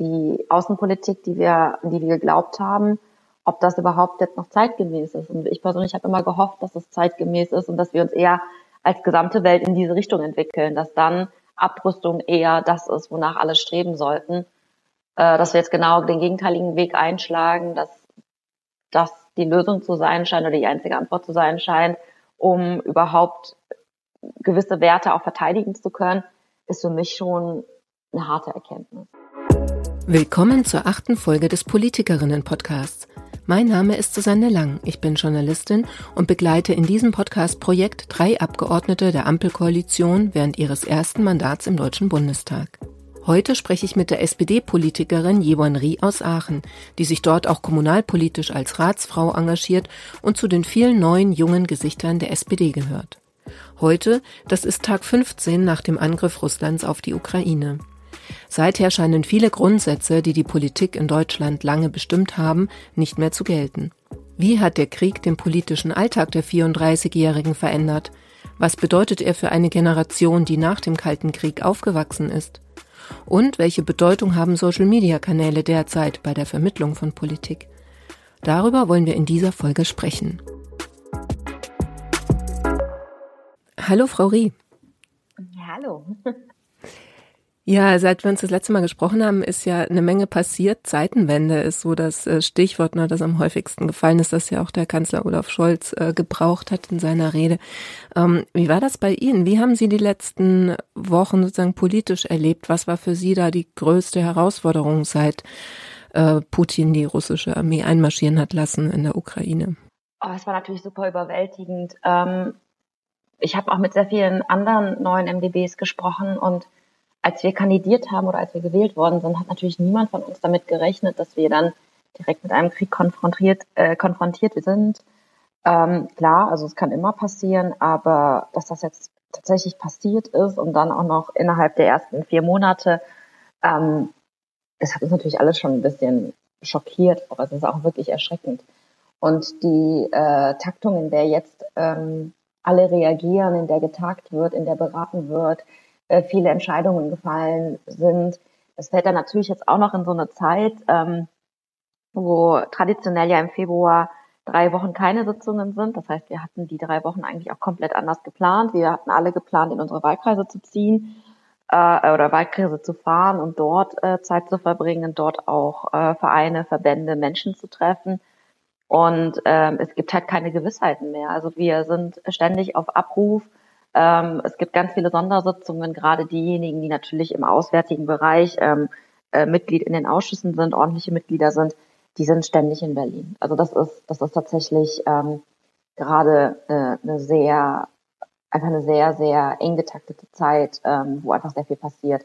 die Außenpolitik, die wir, die wir geglaubt haben, ob das überhaupt jetzt noch zeitgemäß ist. Und ich persönlich habe immer gehofft, dass es zeitgemäß ist und dass wir uns eher als gesamte Welt in diese Richtung entwickeln, dass dann Abrüstung eher das ist, wonach alle streben sollten. Äh, dass wir jetzt genau den gegenteiligen Weg einschlagen, dass das die Lösung zu sein scheint oder die einzige Antwort zu sein scheint, um überhaupt gewisse Werte auch verteidigen zu können, ist für mich schon eine harte Erkenntnis. Willkommen zur achten Folge des Politikerinnen-Podcasts. Mein Name ist Susanne Lang. Ich bin Journalistin und begleite in diesem Podcast-Projekt drei Abgeordnete der Ampelkoalition während ihres ersten Mandats im Deutschen Bundestag. Heute spreche ich mit der SPD-Politikerin Jewon Rie aus Aachen, die sich dort auch kommunalpolitisch als Ratsfrau engagiert und zu den vielen neuen jungen Gesichtern der SPD gehört. Heute, das ist Tag 15 nach dem Angriff Russlands auf die Ukraine. Seither scheinen viele Grundsätze, die die Politik in Deutschland lange bestimmt haben, nicht mehr zu gelten. Wie hat der Krieg den politischen Alltag der 34-Jährigen verändert? Was bedeutet er für eine Generation, die nach dem Kalten Krieg aufgewachsen ist? Und welche Bedeutung haben Social-Media-Kanäle derzeit bei der Vermittlung von Politik? Darüber wollen wir in dieser Folge sprechen. Hallo, Frau Rie. Hallo. Ja, seit wir uns das letzte Mal gesprochen haben, ist ja eine Menge passiert. Zeitenwende ist so das äh, Stichwort, ne, das am häufigsten gefallen ist, das ja auch der Kanzler Olaf Scholz äh, gebraucht hat in seiner Rede. Ähm, wie war das bei Ihnen? Wie haben Sie die letzten Wochen sozusagen politisch erlebt? Was war für Sie da die größte Herausforderung, seit äh, Putin die russische Armee einmarschieren hat lassen in der Ukraine? Oh, es war natürlich super überwältigend. Ähm, ich habe auch mit sehr vielen anderen neuen MDBs gesprochen und als wir kandidiert haben oder als wir gewählt worden sind, hat natürlich niemand von uns damit gerechnet, dass wir dann direkt mit einem Krieg konfrontiert, äh, konfrontiert sind. Ähm, klar, also es kann immer passieren, aber dass das jetzt tatsächlich passiert ist und dann auch noch innerhalb der ersten vier Monate, ähm, das hat uns natürlich alles schon ein bisschen schockiert, aber es ist auch wirklich erschreckend. Und die äh, Taktung, in der jetzt ähm, alle reagieren, in der getagt wird, in der beraten wird, äh, viele Entscheidungen gefallen sind. Das fällt dann natürlich jetzt auch noch in so eine Zeit, ähm, wo traditionell ja im Februar drei Wochen keine Sitzungen sind. Das heißt, wir hatten die drei Wochen eigentlich auch komplett anders geplant. Wir hatten alle geplant, in unsere Wahlkreise zu ziehen äh, oder Wahlkreise zu fahren und dort äh, Zeit zu verbringen, dort auch äh, Vereine, Verbände, Menschen zu treffen. Und ähm, es gibt halt keine Gewissheiten mehr. Also wir sind ständig auf Abruf ähm, es gibt ganz viele Sondersitzungen, gerade diejenigen, die natürlich im auswärtigen Bereich ähm, äh, Mitglied in den Ausschüssen sind, ordentliche Mitglieder sind, die sind ständig in Berlin. Also das ist, das ist tatsächlich ähm, gerade äh, eine sehr, einfach eine sehr, sehr eng getaktete Zeit, ähm, wo einfach sehr viel passiert.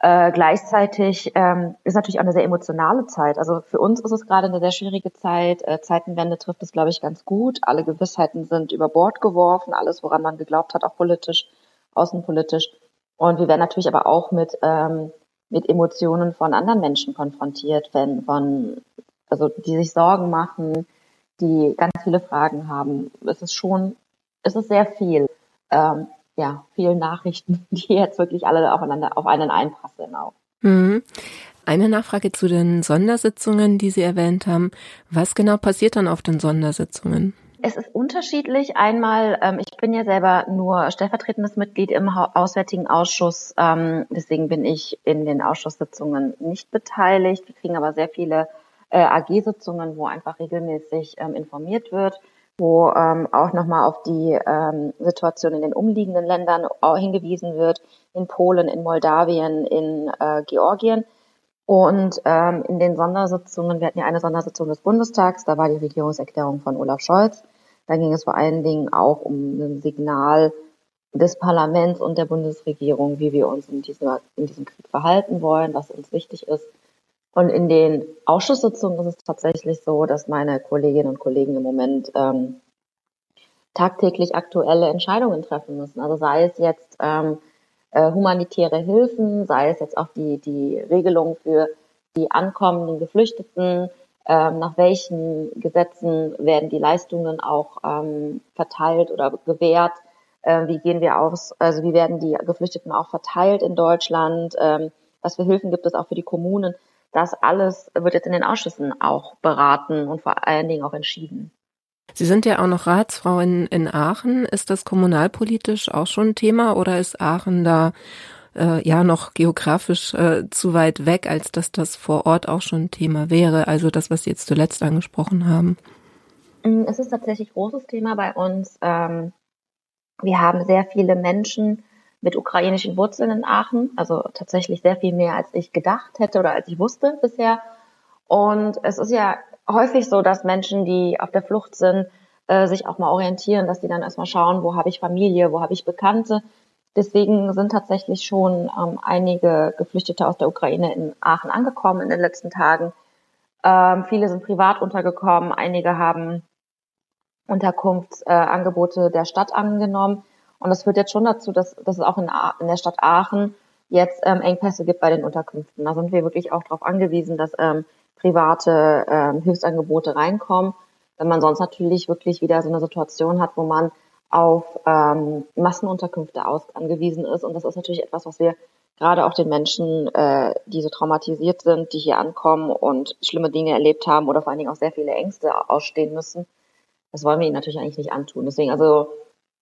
Äh, gleichzeitig ähm, ist natürlich auch eine sehr emotionale Zeit. Also für uns ist es gerade eine sehr schwierige Zeit. Äh, Zeitenwende trifft es, glaube ich, ganz gut. Alle Gewissheiten sind über Bord geworfen, alles, woran man geglaubt hat, auch politisch, außenpolitisch. Und wir werden natürlich aber auch mit, ähm, mit Emotionen von anderen Menschen konfrontiert, wenn von, also die sich Sorgen machen, die ganz viele Fragen haben. Es ist schon, es ist sehr viel. Ähm, ja, vielen Nachrichten, die jetzt wirklich alle aufeinander, auf einen einpassen auch. Mhm. Eine Nachfrage zu den Sondersitzungen, die Sie erwähnt haben. Was genau passiert dann auf den Sondersitzungen? Es ist unterschiedlich. Einmal, ähm, ich bin ja selber nur stellvertretendes Mitglied im Auswärtigen Ausschuss. Ähm, deswegen bin ich in den Ausschusssitzungen nicht beteiligt. Wir kriegen aber sehr viele äh, AG-Sitzungen, wo einfach regelmäßig ähm, informiert wird wo ähm, auch nochmal auf die ähm, Situation in den umliegenden Ländern hingewiesen wird, in Polen, in Moldawien, in äh, Georgien. Und ähm, in den Sondersitzungen, wir hatten ja eine Sondersitzung des Bundestags, da war die Regierungserklärung von Olaf Scholz. Da ging es vor allen Dingen auch um ein Signal des Parlaments und der Bundesregierung, wie wir uns in, dieser, in diesem Krieg verhalten wollen, was uns wichtig ist. Und in den Ausschusssitzungen ist es tatsächlich so, dass meine Kolleginnen und Kollegen im Moment ähm, tagtäglich aktuelle Entscheidungen treffen müssen. Also sei es jetzt ähm, äh, humanitäre Hilfen, sei es jetzt auch die, die Regelung für die ankommenden Geflüchteten, ähm, nach welchen Gesetzen werden die Leistungen auch ähm, verteilt oder gewährt, äh, wie gehen wir aus, also wie werden die Geflüchteten auch verteilt in Deutschland, ähm, was für Hilfen gibt es auch für die Kommunen. Das alles wird jetzt in den Ausschüssen auch beraten und vor allen Dingen auch entschieden. Sie sind ja auch noch Ratsfrau in, in Aachen. Ist das kommunalpolitisch auch schon ein Thema oder ist Aachen da äh, ja noch geografisch äh, zu weit weg, als dass das vor Ort auch schon ein Thema wäre? Also das, was Sie jetzt zuletzt angesprochen haben. Mm, es ist tatsächlich großes Thema bei uns. Ähm, wir haben sehr viele Menschen mit ukrainischen Wurzeln in Aachen, also tatsächlich sehr viel mehr, als ich gedacht hätte oder als ich wusste bisher. Und es ist ja häufig so, dass Menschen, die auf der Flucht sind, äh, sich auch mal orientieren, dass die dann erstmal schauen, wo habe ich Familie, wo habe ich Bekannte. Deswegen sind tatsächlich schon ähm, einige Geflüchtete aus der Ukraine in Aachen angekommen in den letzten Tagen. Ähm, viele sind privat untergekommen, einige haben Unterkunftsangebote äh, der Stadt angenommen. Und das führt jetzt schon dazu, dass, dass es auch in, in der Stadt Aachen jetzt ähm, Engpässe gibt bei den Unterkünften. Da sind wir wirklich auch darauf angewiesen, dass ähm, private ähm, Hilfsangebote reinkommen. Wenn man sonst natürlich wirklich wieder so eine Situation hat, wo man auf ähm, Massenunterkünfte aus, angewiesen ist. Und das ist natürlich etwas, was wir gerade auch den Menschen, äh, die so traumatisiert sind, die hier ankommen und schlimme Dinge erlebt haben oder vor allen Dingen auch sehr viele Ängste ausstehen müssen, das wollen wir ihnen natürlich eigentlich nicht antun. Deswegen, also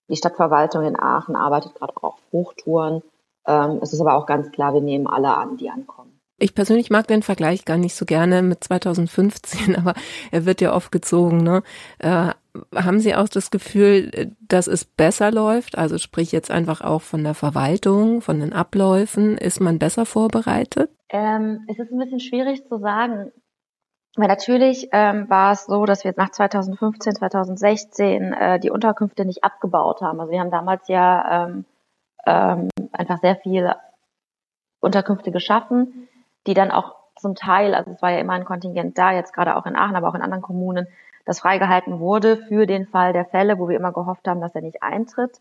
die Stadtverwaltung in Aachen arbeitet gerade auch auf Hochtouren. Ähm, es ist aber auch ganz klar, wir nehmen alle an, die ankommen. Ich persönlich mag den Vergleich gar nicht so gerne mit 2015, aber er wird ja oft gezogen. Ne? Äh, haben Sie auch das Gefühl, dass es besser läuft? Also sprich jetzt einfach auch von der Verwaltung, von den Abläufen. Ist man besser vorbereitet? Ähm, es ist ein bisschen schwierig zu sagen. Weil natürlich ähm, war es so, dass wir nach 2015, 2016 äh, die Unterkünfte nicht abgebaut haben. Also wir haben damals ja ähm, ähm, einfach sehr viele Unterkünfte geschaffen, die dann auch zum Teil, also es war ja immer ein Kontingent da, jetzt gerade auch in Aachen, aber auch in anderen Kommunen, das freigehalten wurde für den Fall der Fälle, wo wir immer gehofft haben, dass er nicht eintritt.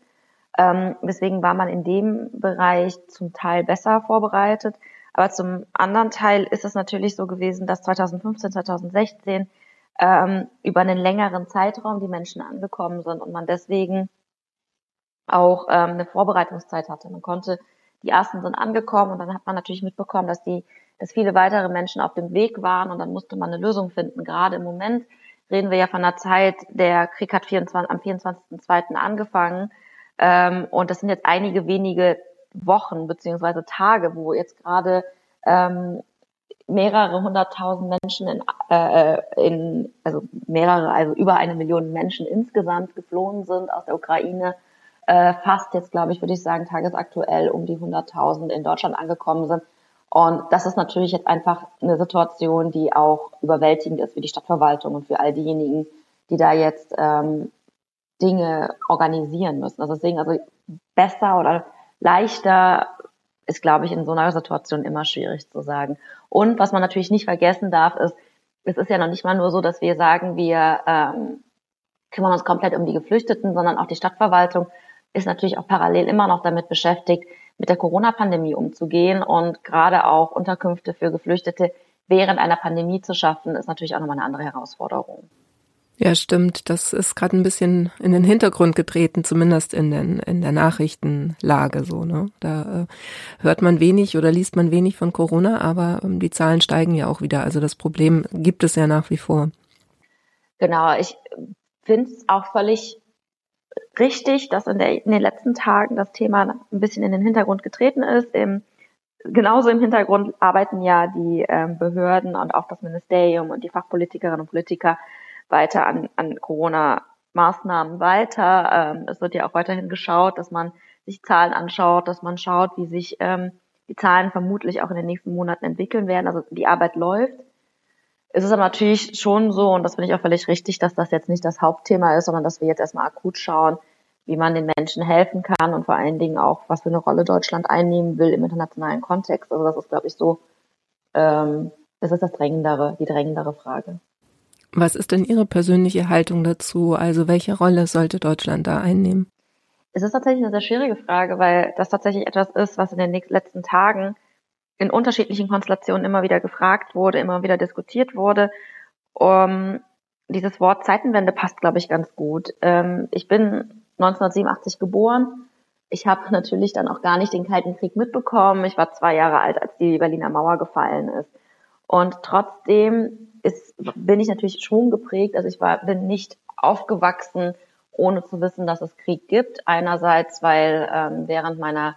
Ähm, deswegen war man in dem Bereich zum Teil besser vorbereitet. Aber zum anderen Teil ist es natürlich so gewesen, dass 2015, 2016 ähm, über einen längeren Zeitraum die Menschen angekommen sind und man deswegen auch ähm, eine Vorbereitungszeit hatte. Man konnte, die ersten sind angekommen und dann hat man natürlich mitbekommen, dass die, dass viele weitere Menschen auf dem Weg waren und dann musste man eine Lösung finden. Gerade im Moment reden wir ja von einer Zeit, der Krieg hat 24, am 24.02. angefangen ähm, und das sind jetzt einige wenige Wochen beziehungsweise Tage, wo jetzt gerade ähm, mehrere hunderttausend Menschen in, äh, in, also mehrere, also über eine Million Menschen insgesamt geflohen sind aus der Ukraine. Äh, fast jetzt, glaube ich, würde ich sagen, tagesaktuell um die hunderttausend in Deutschland angekommen sind. Und das ist natürlich jetzt einfach eine Situation, die auch überwältigend ist für die Stadtverwaltung und für all diejenigen, die da jetzt ähm, Dinge organisieren müssen. Also deswegen, also besser oder leichter ist, glaube ich, in so einer Situation immer schwierig zu sagen. Und was man natürlich nicht vergessen darf, ist, es ist ja noch nicht mal nur so, dass wir sagen, wir ähm, kümmern uns komplett um die Geflüchteten, sondern auch die Stadtverwaltung ist natürlich auch parallel immer noch damit beschäftigt, mit der Corona-Pandemie umzugehen und gerade auch Unterkünfte für Geflüchtete während einer Pandemie zu schaffen, ist natürlich auch nochmal eine andere Herausforderung. Ja, stimmt. Das ist gerade ein bisschen in den Hintergrund getreten, zumindest in, den, in der Nachrichtenlage so. Ne? Da äh, hört man wenig oder liest man wenig von Corona, aber ähm, die Zahlen steigen ja auch wieder. Also das Problem gibt es ja nach wie vor. Genau, ich finde es auch völlig richtig, dass in, der, in, den letzten Tagen das Thema ein bisschen in den Hintergrund getreten ist. Im, genauso im Hintergrund arbeiten ja die ähm, Behörden und auch das Ministerium und die Fachpolitikerinnen und Politiker weiter an, an Corona-Maßnahmen weiter. Ähm, es wird ja auch weiterhin geschaut, dass man sich Zahlen anschaut, dass man schaut, wie sich ähm, die Zahlen vermutlich auch in den nächsten Monaten entwickeln werden. Also die Arbeit läuft. Es ist aber natürlich schon so, und das finde ich auch völlig richtig, dass das jetzt nicht das Hauptthema ist, sondern dass wir jetzt erstmal akut schauen, wie man den Menschen helfen kann und vor allen Dingen auch, was für eine Rolle Deutschland einnehmen will im internationalen Kontext. Also das ist, glaube ich, so, ähm, das ist das drängendere, die drängendere Frage. Was ist denn Ihre persönliche Haltung dazu? Also welche Rolle sollte Deutschland da einnehmen? Es ist tatsächlich eine sehr schwierige Frage, weil das tatsächlich etwas ist, was in den letzten Tagen in unterschiedlichen Konstellationen immer wieder gefragt wurde, immer wieder diskutiert wurde. Um, dieses Wort Zeitenwende passt, glaube ich, ganz gut. Ähm, ich bin 1987 geboren. Ich habe natürlich dann auch gar nicht den Kalten Krieg mitbekommen. Ich war zwei Jahre alt, als die Berliner Mauer gefallen ist. Und trotzdem ist, bin ich natürlich schon geprägt. Also ich war, bin nicht aufgewachsen, ohne zu wissen, dass es Krieg gibt. Einerseits, weil ähm, während meiner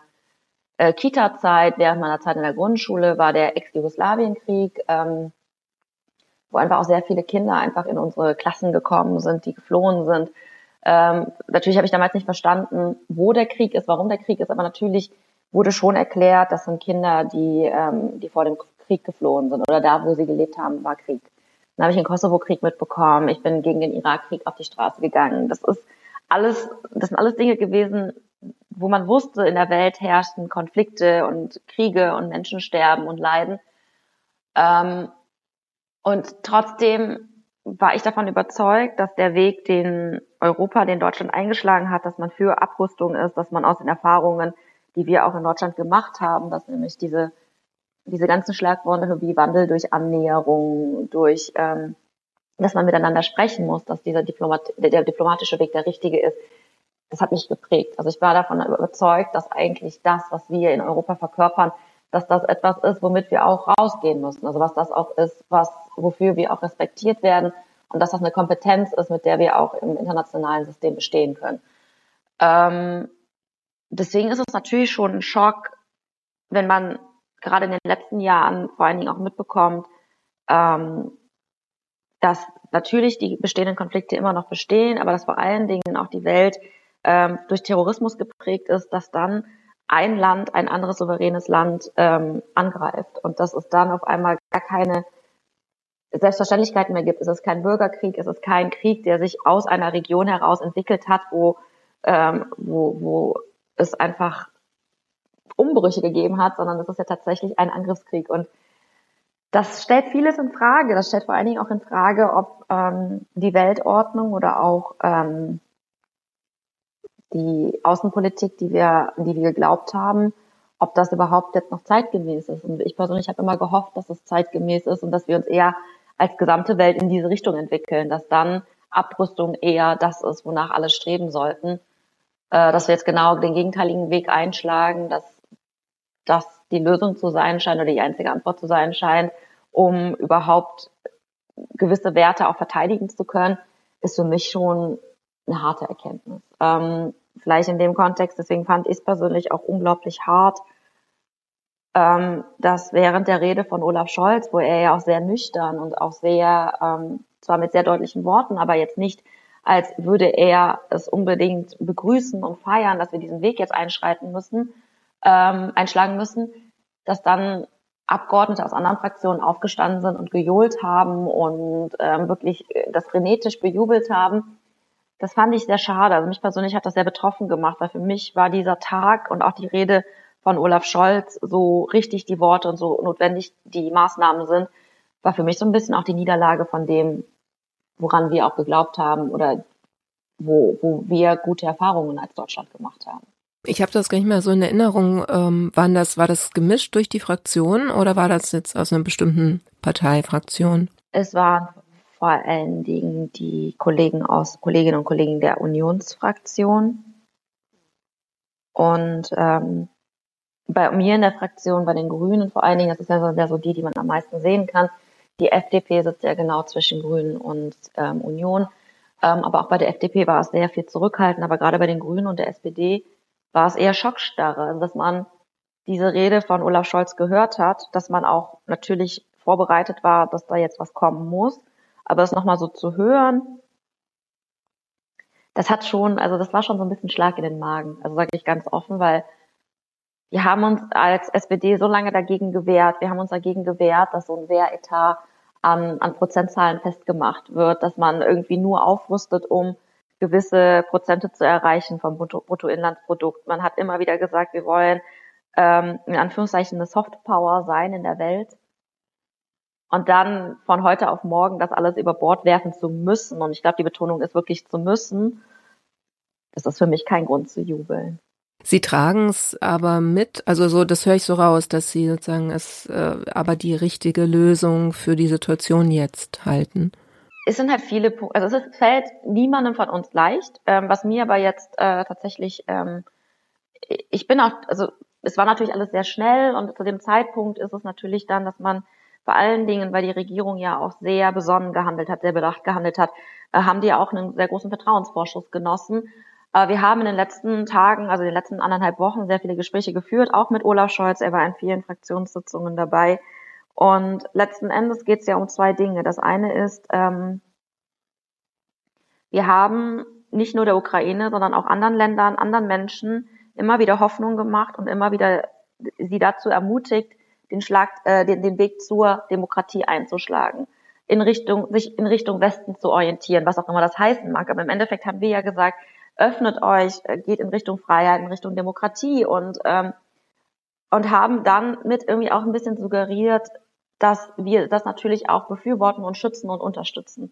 äh, Kita-Zeit, während meiner Zeit in der Grundschule war der Ex-Jugoslawien-Krieg, ähm, wo einfach auch sehr viele Kinder einfach in unsere Klassen gekommen sind, die geflohen sind. Ähm, natürlich habe ich damals nicht verstanden, wo der Krieg ist, warum der Krieg ist, aber natürlich wurde schon erklärt, das sind Kinder, die, ähm, die vor dem Krieg geflohen sind oder da, wo sie gelebt haben, war Krieg. Dann habe ich den Kosovo-Krieg mitbekommen. Ich bin gegen den Irakkrieg auf die Straße gegangen. Das ist alles, das sind alles Dinge gewesen, wo man wusste, in der Welt herrschten Konflikte und Kriege und Menschen sterben und leiden. Ähm, und trotzdem war ich davon überzeugt, dass der Weg, den Europa, den Deutschland eingeschlagen hat, dass man für Abrüstung ist, dass man aus den Erfahrungen, die wir auch in Deutschland gemacht haben, dass nämlich diese, diese ganzen Schlagworte wie Wandel durch Annäherung, durch, ähm, dass man miteinander sprechen muss, dass dieser Diplomat, der diplomatische Weg der richtige ist, das hat mich geprägt. Also ich war davon überzeugt, dass eigentlich das, was wir in Europa verkörpern, dass das etwas ist, womit wir auch rausgehen müssen. Also was das auch ist, was, wofür wir auch respektiert werden und dass das eine Kompetenz ist, mit der wir auch im internationalen System bestehen können. Ähm, deswegen ist es natürlich schon ein Schock, wenn man gerade in den letzten Jahren vor allen Dingen auch mitbekommt, ähm, dass natürlich die bestehenden Konflikte immer noch bestehen, aber dass vor allen Dingen auch die Welt ähm, durch Terrorismus geprägt ist, dass dann ein Land ein anderes souveränes Land ähm, angreift und dass es dann auf einmal gar keine Selbstverständlichkeiten mehr gibt. Es ist kein Bürgerkrieg, es ist kein Krieg, der sich aus einer Region heraus entwickelt hat, wo, ähm, wo, wo es einfach Umbrüche gegeben hat, sondern es ist ja tatsächlich ein Angriffskrieg. Und das stellt vieles in Frage. Das stellt vor allen Dingen auch in Frage, ob ähm, die Weltordnung oder auch ähm, die Außenpolitik, die wir, die wir geglaubt haben, ob das überhaupt jetzt noch zeitgemäß ist. Und ich persönlich habe immer gehofft, dass es zeitgemäß ist und dass wir uns eher als gesamte Welt in diese Richtung entwickeln, dass dann Abrüstung eher das ist, wonach alle streben sollten, äh, dass wir jetzt genau den gegenteiligen Weg einschlagen, dass das die Lösung zu sein scheint oder die einzige Antwort zu sein scheint, um überhaupt gewisse Werte auch verteidigen zu können, ist für mich schon eine harte Erkenntnis. Ähm, vielleicht in dem Kontext, deswegen fand ich es persönlich auch unglaublich hart, ähm, dass während der Rede von Olaf Scholz, wo er ja auch sehr nüchtern und auch sehr, ähm, zwar mit sehr deutlichen Worten, aber jetzt nicht, als würde er es unbedingt begrüßen und feiern, dass wir diesen Weg jetzt einschreiten müssen, ähm, einschlagen müssen, dass dann Abgeordnete aus anderen Fraktionen aufgestanden sind und gejohlt haben und ähm, wirklich das frenetisch bejubelt haben das fand ich sehr schade. Also mich persönlich hat das sehr betroffen gemacht, weil für mich war dieser Tag und auch die Rede von Olaf Scholz so richtig die Worte und so notwendig die Maßnahmen sind, war für mich so ein bisschen auch die Niederlage von dem, woran wir auch geglaubt haben oder wo, wo wir gute Erfahrungen als Deutschland gemacht haben. Ich habe das gar nicht mehr so in Erinnerung. Ähm, waren das, war das gemischt durch die Fraktion oder war das jetzt aus einer bestimmten Parteifraktion? Es war vor allen Dingen die Kollegen aus Kolleginnen und Kollegen der Unionsfraktion. Und ähm, bei mir in der Fraktion, bei den Grünen vor allen Dingen, das ist ja so, ja so die, die man am meisten sehen kann. Die FDP sitzt ja genau zwischen Grünen und ähm, Union. Ähm, aber auch bei der FDP war es sehr viel zurückhaltend. Aber gerade bei den Grünen und der SPD war es eher Schockstarre. Dass man diese Rede von Olaf Scholz gehört hat, dass man auch natürlich vorbereitet war, dass da jetzt was kommen muss. Aber es nochmal so zu hören, das hat schon, also das war schon so ein bisschen Schlag in den Magen. Also sage ich ganz offen, weil wir haben uns als SPD so lange dagegen gewehrt, wir haben uns dagegen gewehrt, dass so ein Wehretat an, an Prozentzahlen festgemacht wird, dass man irgendwie nur aufrüstet, um gewisse Prozente zu erreichen vom Bruttoinlandsprodukt. Man hat immer wieder gesagt, wir wollen ähm, in Anführungszeichen eine Softpower sein in der Welt und dann von heute auf morgen das alles über Bord werfen zu müssen, und ich glaube, die Betonung ist wirklich zu müssen, das ist für mich kein Grund zu jubeln. Sie tragen es aber mit, also so, das höre ich so raus, dass Sie sozusagen es äh, aber die richtige Lösung für die Situation jetzt halten. Es sind halt viele Punkte, also es fällt niemandem von uns leicht. Ähm, was mir aber jetzt äh, tatsächlich ähm, ich bin auch, also es war natürlich alles sehr schnell und zu dem Zeitpunkt ist es natürlich dann, dass man vor allen Dingen, weil die Regierung ja auch sehr besonnen gehandelt hat, sehr bedacht gehandelt hat, äh, haben die auch einen sehr großen Vertrauensvorschuss genossen. Äh, wir haben in den letzten Tagen, also in den letzten anderthalb Wochen, sehr viele Gespräche geführt, auch mit Olaf Scholz. Er war in vielen Fraktionssitzungen dabei. Und letzten Endes geht es ja um zwei Dinge. Das eine ist, ähm, wir haben nicht nur der Ukraine, sondern auch anderen Ländern, anderen Menschen immer wieder Hoffnung gemacht und immer wieder sie dazu ermutigt, den Schlag, äh, den, den Weg zur Demokratie einzuschlagen, in Richtung, sich in Richtung Westen zu orientieren, was auch immer das heißen mag. Aber im Endeffekt haben wir ja gesagt, öffnet euch, äh, geht in Richtung Freiheit, in Richtung Demokratie und ähm, und haben dann mit irgendwie auch ein bisschen suggeriert, dass wir das natürlich auch befürworten und schützen und unterstützen.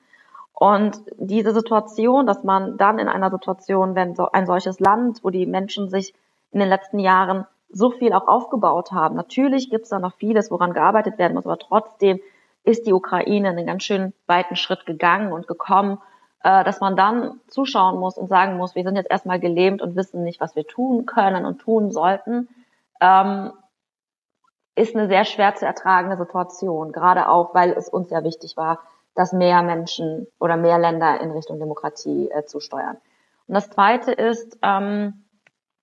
Und diese Situation, dass man dann in einer Situation, wenn so ein solches Land, wo die Menschen sich in den letzten Jahren so viel auch aufgebaut haben, natürlich gibt es da noch vieles, woran gearbeitet werden muss, aber trotzdem ist die Ukraine einen ganz schön weiten Schritt gegangen und gekommen, äh, dass man dann zuschauen muss und sagen muss, wir sind jetzt erstmal gelähmt und wissen nicht, was wir tun können und tun sollten, ähm, ist eine sehr schwer zu ertragende Situation, gerade auch, weil es uns ja wichtig war, dass mehr Menschen oder mehr Länder in Richtung Demokratie äh, zusteuern. Und das Zweite ist, ähm,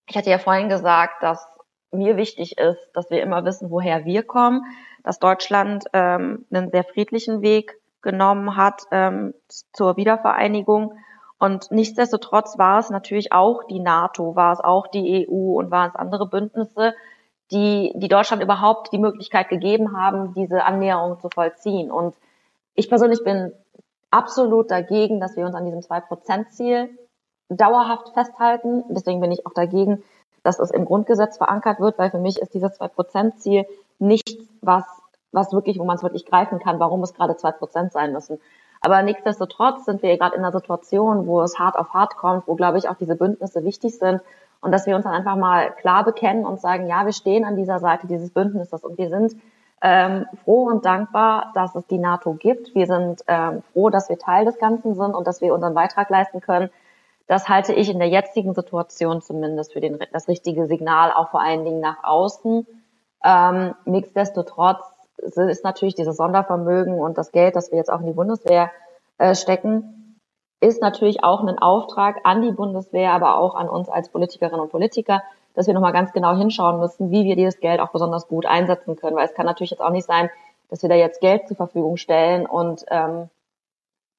ich hatte ja vorhin gesagt, dass mir wichtig ist, dass wir immer wissen, woher wir kommen, dass Deutschland ähm, einen sehr friedlichen Weg genommen hat ähm, zur Wiedervereinigung. Und nichtsdestotrotz war es natürlich auch die NATO, war es auch die EU und waren es andere Bündnisse, die, die Deutschland überhaupt die Möglichkeit gegeben haben, diese Annäherung zu vollziehen. Und ich persönlich bin absolut dagegen, dass wir uns an diesem Zwei-Prozent-Ziel dauerhaft festhalten. Deswegen bin ich auch dagegen, dass es im Grundgesetz verankert wird, weil für mich ist dieses Zwei-Prozent-Ziel nichts, was, was wirklich, wo man es wirklich greifen kann, warum es gerade zwei Prozent sein müssen. Aber nichtsdestotrotz sind wir gerade in einer Situation, wo es hart auf hart kommt, wo, glaube ich, auch diese Bündnisse wichtig sind und dass wir uns dann einfach mal klar bekennen und sagen, ja, wir stehen an dieser Seite dieses Bündnisses und wir sind ähm, froh und dankbar, dass es die NATO gibt. Wir sind ähm, froh, dass wir Teil des Ganzen sind und dass wir unseren Beitrag leisten können. Das halte ich in der jetzigen Situation zumindest für den, das richtige Signal, auch vor allen Dingen nach außen. Ähm, nichtsdestotrotz ist natürlich dieses Sondervermögen und das Geld, das wir jetzt auch in die Bundeswehr äh, stecken, ist natürlich auch ein Auftrag an die Bundeswehr, aber auch an uns als Politikerinnen und Politiker, dass wir nochmal ganz genau hinschauen müssen, wie wir dieses Geld auch besonders gut einsetzen können. Weil es kann natürlich jetzt auch nicht sein, dass wir da jetzt Geld zur Verfügung stellen und ähm,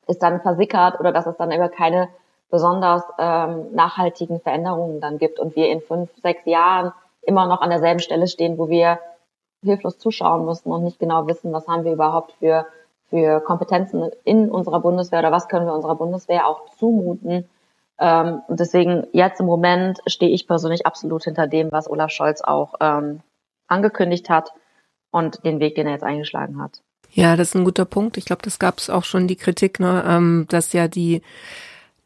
es dann versickert oder dass es dann über keine besonders ähm, nachhaltigen Veränderungen dann gibt und wir in fünf, sechs Jahren immer noch an derselben Stelle stehen, wo wir hilflos zuschauen müssen und nicht genau wissen, was haben wir überhaupt für, für Kompetenzen in unserer Bundeswehr oder was können wir unserer Bundeswehr auch zumuten, ähm, und deswegen jetzt im Moment stehe ich persönlich absolut hinter dem, was Olaf Scholz auch ähm, angekündigt hat und den Weg, den er jetzt eingeschlagen hat. Ja, das ist ein guter Punkt. Ich glaube, das gab es auch schon die Kritik, ne, ähm, dass ja die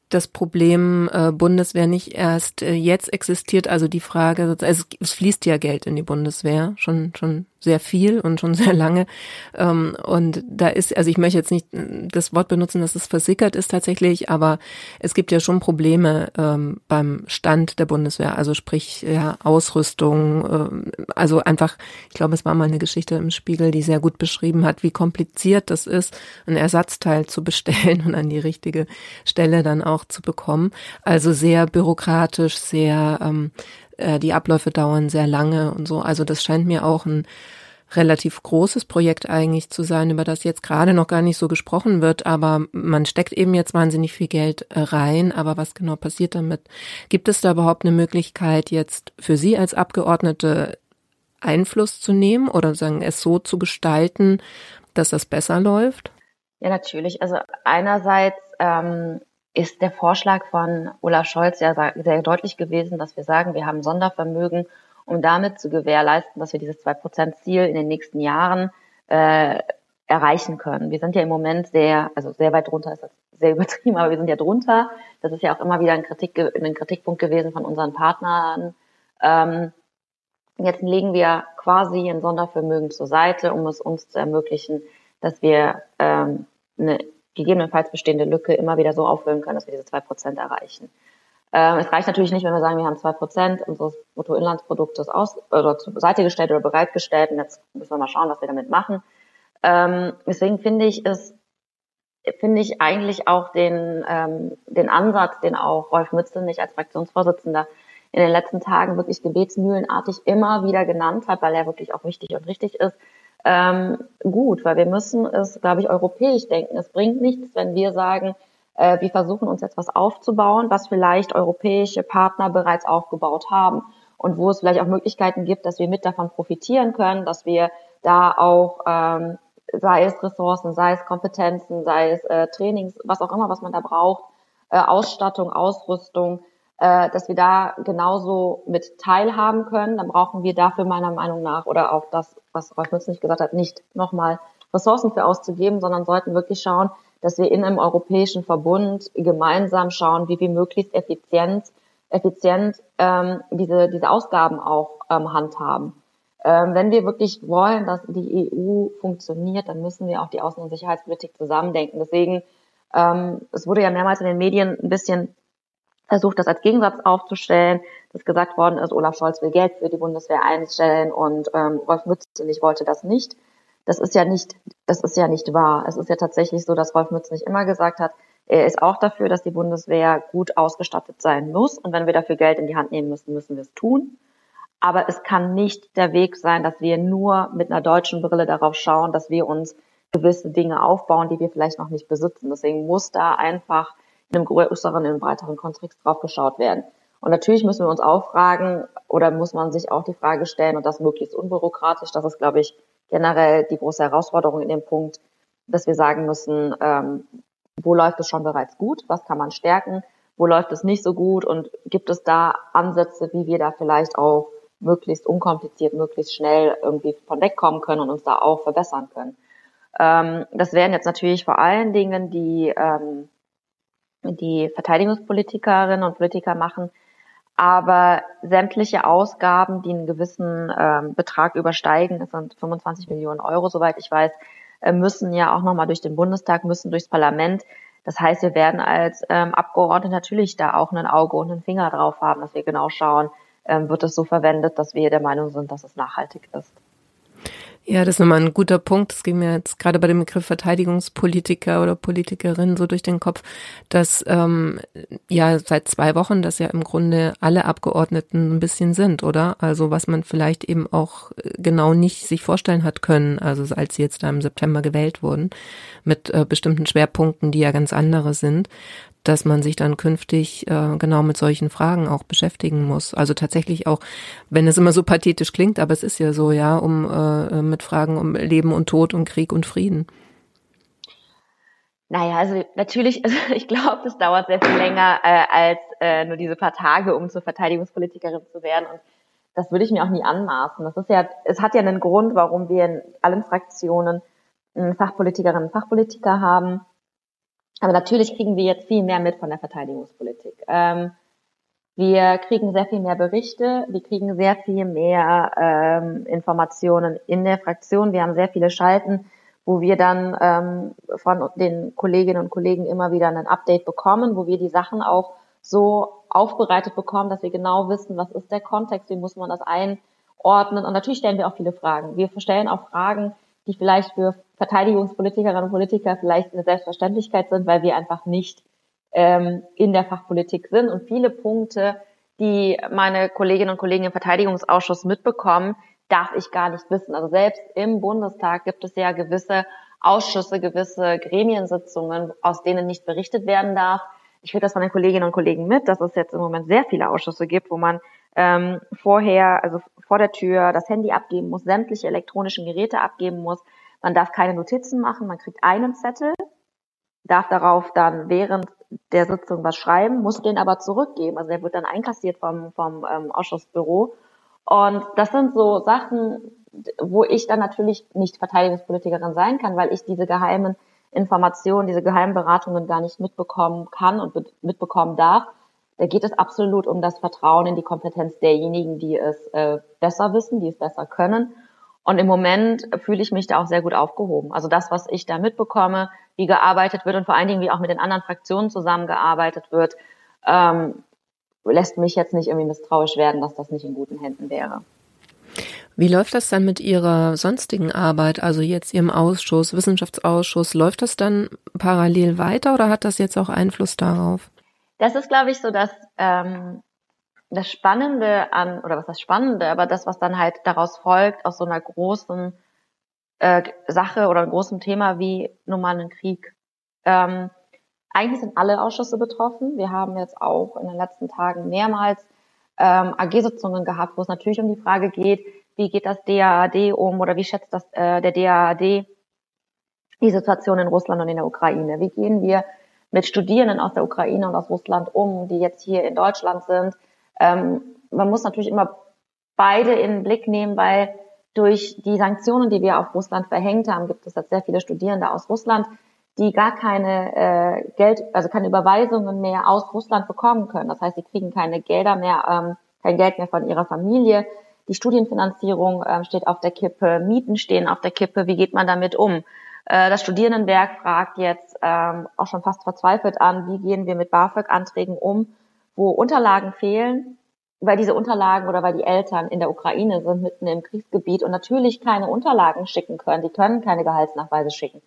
das Problem äh, Bundeswehr nicht erst äh, jetzt existiert. Also die Frage, also es fließt ja Geld in die Bundeswehr, schon schon sehr viel und schon sehr lange. Ähm, und da ist, also ich möchte jetzt nicht das Wort benutzen, dass es versickert ist tatsächlich, aber es gibt ja schon Probleme ähm, beim Stand der Bundeswehr, also sprich ja Ausrüstung, ähm, also einfach, ich glaube, es war mal eine Geschichte im Spiegel, die sehr gut beschrieben hat, wie kompliziert das ist, ein Ersatzteil zu bestellen und an die richtige Stelle dann auch zu bekommen. Also sehr bürokratisch, sehr ähm, äh, die Abläufe dauern sehr lange und so. Also das scheint mir auch ein relativ großes Projekt eigentlich zu sein, über das jetzt gerade noch gar nicht so gesprochen wird, aber man steckt eben jetzt wahnsinnig viel Geld äh, rein. Aber was genau passiert damit? Gibt es da überhaupt eine Möglichkeit, jetzt für Sie als Abgeordnete Einfluss zu nehmen oder sagen, es so zu gestalten, dass das besser läuft? Ja, natürlich. Also einerseits ähm, ist der Vorschlag von Olaf Scholz ja sehr deutlich gewesen, dass wir sagen, wir haben Sondervermögen, um damit zu gewährleisten, dass wir dieses 2-Prozent-Ziel in den nächsten Jahren äh, erreichen können. Wir sind ja im Moment sehr, also sehr weit drunter ist das sehr übertrieben, aber wir sind ja drunter. Das ist ja auch immer wieder ein, Kritik, ein Kritikpunkt gewesen von unseren Partnern. Ähm, jetzt legen wir quasi ein Sondervermögen zur Seite, um es uns zu ermöglichen, dass wir ähm, eine gegebenenfalls bestehende Lücke immer wieder so auffüllen können, dass wir diese zwei Prozent erreichen. Ähm, es reicht natürlich nicht, wenn wir sagen, wir haben zwei Prozent unseres Bruttoinlandsproduktes aus oder zur Seite gestellt oder bereitgestellt. Und jetzt müssen wir mal schauen, was wir damit machen. Ähm, deswegen finde ich es finde ich eigentlich auch den, ähm, den Ansatz, den auch Rolf Mützenich als Fraktionsvorsitzender in den letzten Tagen wirklich gebetsmühlenartig immer wieder genannt hat, weil er wirklich auch wichtig und richtig ist, ähm, gut, weil wir müssen es, glaube ich, europäisch denken. Es bringt nichts, wenn wir sagen, äh, wir versuchen uns jetzt was aufzubauen, was vielleicht europäische Partner bereits aufgebaut haben und wo es vielleicht auch Möglichkeiten gibt, dass wir mit davon profitieren können, dass wir da auch ähm, sei es Ressourcen, sei es Kompetenzen, sei es äh, Trainings, was auch immer, was man da braucht, äh, Ausstattung, Ausrüstung, äh, dass wir da genauso mit teilhaben können. Dann brauchen wir dafür meiner Meinung nach oder auch das, was Rolf Mütz nicht gesagt hat, nicht nochmal Ressourcen für auszugeben, sondern sollten wirklich schauen, dass wir in einem europäischen Verbund gemeinsam schauen, wie wir möglichst effizient, effizient ähm, diese, diese Ausgaben auch ähm, handhaben. Ähm, wenn wir wirklich wollen, dass die EU funktioniert, dann müssen wir auch die Außen- und Sicherheitspolitik zusammendenken. Deswegen, ähm, es wurde ja mehrmals in den Medien ein bisschen versucht, das als Gegensatz aufzustellen, dass gesagt worden ist, Olaf Scholz will Geld für die Bundeswehr einstellen und ähm, Rolf Mützenich wollte das nicht. Das ist ja nicht, das ist ja nicht wahr. Es ist ja tatsächlich so, dass Rolf Mützenich immer gesagt hat, er ist auch dafür, dass die Bundeswehr gut ausgestattet sein muss. Und wenn wir dafür Geld in die Hand nehmen müssen, müssen wir es tun. Aber es kann nicht der Weg sein, dass wir nur mit einer deutschen Brille darauf schauen, dass wir uns gewisse Dinge aufbauen, die wir vielleicht noch nicht besitzen. Deswegen muss da einfach in einem größeren, in einem breiteren Kontext drauf geschaut werden. Und natürlich müssen wir uns auch fragen, oder muss man sich auch die Frage stellen, und das möglichst unbürokratisch, das ist, glaube ich, generell die große Herausforderung in dem Punkt, dass wir sagen müssen, ähm, wo läuft es schon bereits gut, was kann man stärken, wo läuft es nicht so gut und gibt es da Ansätze, wie wir da vielleicht auch möglichst unkompliziert, möglichst schnell irgendwie von wegkommen können und uns da auch verbessern können. Ähm, das wären jetzt natürlich vor allen Dingen die, ähm, die Verteidigungspolitikerinnen und Politiker machen, aber sämtliche Ausgaben, die einen gewissen ähm, Betrag übersteigen, das sind 25 Millionen Euro, soweit ich weiß, äh, müssen ja auch nochmal durch den Bundestag, müssen durchs Parlament. Das heißt, wir werden als ähm, Abgeordnete natürlich da auch ein Auge und einen Finger drauf haben, dass wir genau schauen, ähm, wird es so verwendet, dass wir der Meinung sind, dass es nachhaltig ist. Ja, das ist nochmal ein guter Punkt. Es ging mir jetzt gerade bei dem Begriff Verteidigungspolitiker oder Politikerin so durch den Kopf, dass ähm, ja seit zwei Wochen das ja im Grunde alle Abgeordneten ein bisschen sind, oder? Also was man vielleicht eben auch äh, genau nicht sich vorstellen hat können, also als sie jetzt da im September gewählt wurden, mit äh, bestimmten Schwerpunkten, die ja ganz andere sind dass man sich dann künftig äh, genau mit solchen Fragen auch beschäftigen muss. Also tatsächlich auch, wenn es immer so pathetisch klingt, aber es ist ja so, ja, um äh, mit Fragen um Leben und Tod und Krieg und Frieden. Naja, also natürlich, also ich glaube, das dauert sehr viel länger äh, als äh, nur diese paar Tage, um zur Verteidigungspolitikerin zu werden. Und das würde ich mir auch nie anmaßen. Das ist ja, es hat ja einen Grund, warum wir in allen Fraktionen Fachpolitikerinnen und Fachpolitiker haben aber natürlich kriegen wir jetzt viel mehr mit von der Verteidigungspolitik. Ähm, wir kriegen sehr viel mehr Berichte, wir kriegen sehr viel mehr ähm, Informationen in der Fraktion. Wir haben sehr viele Schalten, wo wir dann ähm, von den Kolleginnen und Kollegen immer wieder ein Update bekommen, wo wir die Sachen auch so aufbereitet bekommen, dass wir genau wissen, was ist der Kontext, wie muss man das einordnen. Und natürlich stellen wir auch viele Fragen. Wir stellen auch Fragen, die vielleicht für Verteidigungspolitikerinnen und Politiker vielleicht eine Selbstverständlichkeit sind, weil wir einfach nicht ähm, in der Fachpolitik sind. Und viele Punkte, die meine Kolleginnen und Kollegen im Verteidigungsausschuss mitbekommen, darf ich gar nicht wissen. Also selbst im Bundestag gibt es ja gewisse Ausschüsse, gewisse Gremiensitzungen, aus denen nicht berichtet werden darf. Ich kriege das von den Kolleginnen und Kollegen mit, dass es jetzt im Moment sehr viele Ausschüsse gibt, wo man ähm, vorher, also vor der Tür, das Handy abgeben muss, sämtliche elektronischen Geräte abgeben muss. Man darf keine Notizen machen, man kriegt einen Zettel, darf darauf dann während der Sitzung was schreiben, muss den aber zurückgeben. Also der wird dann einkassiert vom, vom ähm, Ausschussbüro. Und das sind so Sachen, wo ich dann natürlich nicht Verteidigungspolitikerin sein kann, weil ich diese geheimen Informationen, diese geheimen Beratungen gar nicht mitbekommen kann und mitbekommen darf. Da geht es absolut um das Vertrauen in die Kompetenz derjenigen, die es äh, besser wissen, die es besser können. Und im Moment fühle ich mich da auch sehr gut aufgehoben. Also das, was ich da mitbekomme, wie gearbeitet wird und vor allen Dingen, wie auch mit den anderen Fraktionen zusammengearbeitet wird, ähm, lässt mich jetzt nicht irgendwie misstrauisch werden, dass das nicht in guten Händen wäre. Wie läuft das dann mit Ihrer sonstigen Arbeit, also jetzt Ihrem Ausschuss, Wissenschaftsausschuss? Läuft das dann parallel weiter oder hat das jetzt auch Einfluss darauf? Das ist, glaube ich, so dass ähm, das Spannende an, oder was das Spannende, aber das, was dann halt daraus folgt, aus so einer großen äh, Sache oder einem großen Thema wie normalen Krieg. Ähm, eigentlich sind alle Ausschüsse betroffen. Wir haben jetzt auch in den letzten Tagen mehrmals ähm, AG-Sitzungen gehabt, wo es natürlich um die Frage geht, wie geht das DAAD um oder wie schätzt das äh, der DAAD die Situation in Russland und in der Ukraine? Wie gehen wir mit Studierenden aus der Ukraine und aus Russland um, die jetzt hier in Deutschland sind? Ähm, man muss natürlich immer beide in den Blick nehmen, weil durch die Sanktionen, die wir auf Russland verhängt haben, gibt es jetzt sehr viele Studierende aus Russland, die gar keine äh, Geld, also keine Überweisungen mehr aus Russland bekommen können. Das heißt, sie kriegen keine Gelder mehr, ähm, kein Geld mehr von ihrer Familie. Die Studienfinanzierung ähm, steht auf der Kippe, Mieten stehen auf der Kippe. Wie geht man damit um? Äh, das Studierendenwerk fragt jetzt ähm, auch schon fast verzweifelt an, wie gehen wir mit BAföG-Anträgen um, wo Unterlagen fehlen, weil diese Unterlagen oder weil die Eltern in der Ukraine sind, mitten im Kriegsgebiet und natürlich keine Unterlagen schicken können. Die können keine Gehaltsnachweise schicken.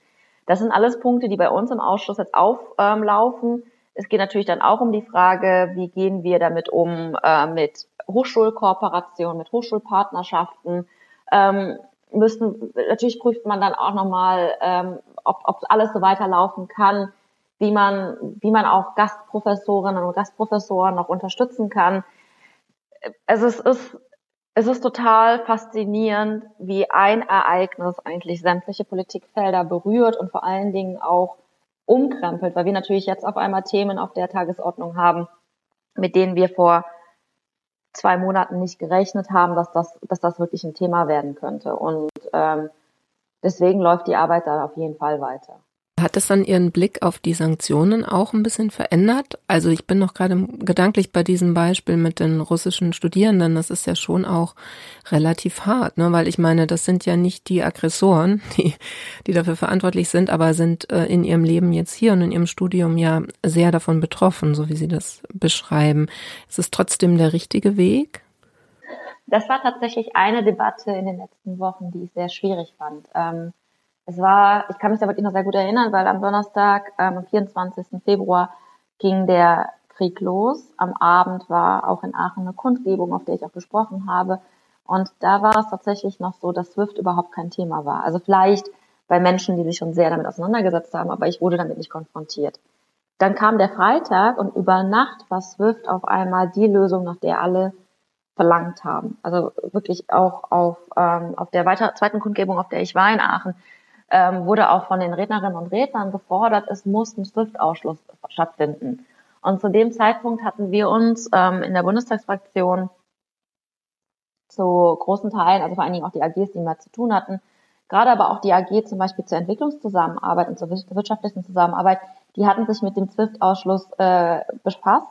Das sind alles Punkte, die bei uns im Ausschuss jetzt auflaufen. es geht natürlich dann auch um die Frage, wie gehen wir damit um äh, mit Hochschulkooperationen, mit Hochschulpartnerschaften. Ähm, müssen, natürlich prüft man dann auch nochmal, ähm, ob, ob alles so weiterlaufen kann, wie man, wie man auch Gastprofessorinnen und Gastprofessoren noch unterstützen kann. Also es ist es ist total faszinierend, wie ein Ereignis eigentlich sämtliche Politikfelder berührt und vor allen Dingen auch umkrempelt, weil wir natürlich jetzt auf einmal Themen auf der Tagesordnung haben, mit denen wir vor zwei Monaten nicht gerechnet haben, dass das, dass das wirklich ein Thema werden könnte. Und ähm, deswegen läuft die Arbeit da auf jeden Fall weiter. Hat es dann Ihren Blick auf die Sanktionen auch ein bisschen verändert? Also ich bin noch gerade gedanklich bei diesem Beispiel mit den russischen Studierenden. Das ist ja schon auch relativ hart, ne? weil ich meine, das sind ja nicht die Aggressoren, die, die dafür verantwortlich sind, aber sind äh, in ihrem Leben jetzt hier und in ihrem Studium ja sehr davon betroffen, so wie Sie das beschreiben. Ist es trotzdem der richtige Weg? Das war tatsächlich eine Debatte in den letzten Wochen, die ich sehr schwierig fand. Ähm es war, ich kann mich da wirklich noch sehr gut erinnern, weil am Donnerstag, ähm, am 24. Februar ging der Krieg los. Am Abend war auch in Aachen eine Kundgebung, auf der ich auch gesprochen habe. Und da war es tatsächlich noch so, dass SWIFT überhaupt kein Thema war. Also vielleicht bei Menschen, die sich schon sehr damit auseinandergesetzt haben, aber ich wurde damit nicht konfrontiert. Dann kam der Freitag und über Nacht war SWIFT auf einmal die Lösung, nach der alle verlangt haben. Also wirklich auch auf, ähm, auf der weiter, zweiten Kundgebung, auf der ich war in Aachen, ähm, wurde auch von den Rednerinnen und Rednern gefordert, es muss ein SWIFT-Ausschluss stattfinden. Und zu dem Zeitpunkt hatten wir uns ähm, in der Bundestagsfraktion zu großen Teilen, also vor allen Dingen auch die AGs, die mehr zu tun hatten, gerade aber auch die AG zum Beispiel zur Entwicklungszusammenarbeit und zur wirtschaftlichen Zusammenarbeit, die hatten sich mit dem SWIFT-Ausschluss äh, befasst.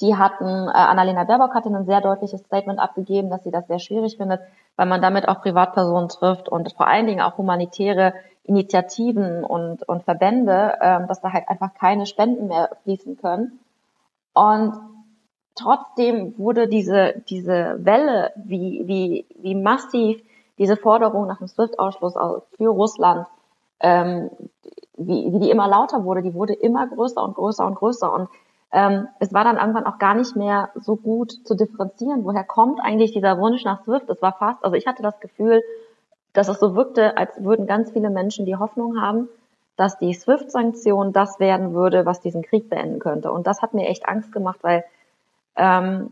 Die hatten, äh, Annalena Baerbock hatte ein sehr deutliches Statement abgegeben, dass sie das sehr schwierig findet, weil man damit auch Privatpersonen trifft und vor allen Dingen auch humanitäre Initiativen und, und Verbände, ähm, dass da halt einfach keine Spenden mehr fließen können. Und trotzdem wurde diese, diese Welle, wie, wie, wie massiv diese Forderung nach dem SWIFT-Ausschluss für Russland, ähm, wie, wie die immer lauter wurde, die wurde immer größer und größer und größer. Und ähm, es war dann irgendwann auch gar nicht mehr so gut zu differenzieren, woher kommt eigentlich dieser Wunsch nach SWIFT. Es war fast, also ich hatte das Gefühl, dass es so wirkte, als würden ganz viele Menschen die Hoffnung haben, dass die SWIFT-Sanktion das werden würde, was diesen Krieg beenden könnte. Und das hat mir echt Angst gemacht, weil ähm,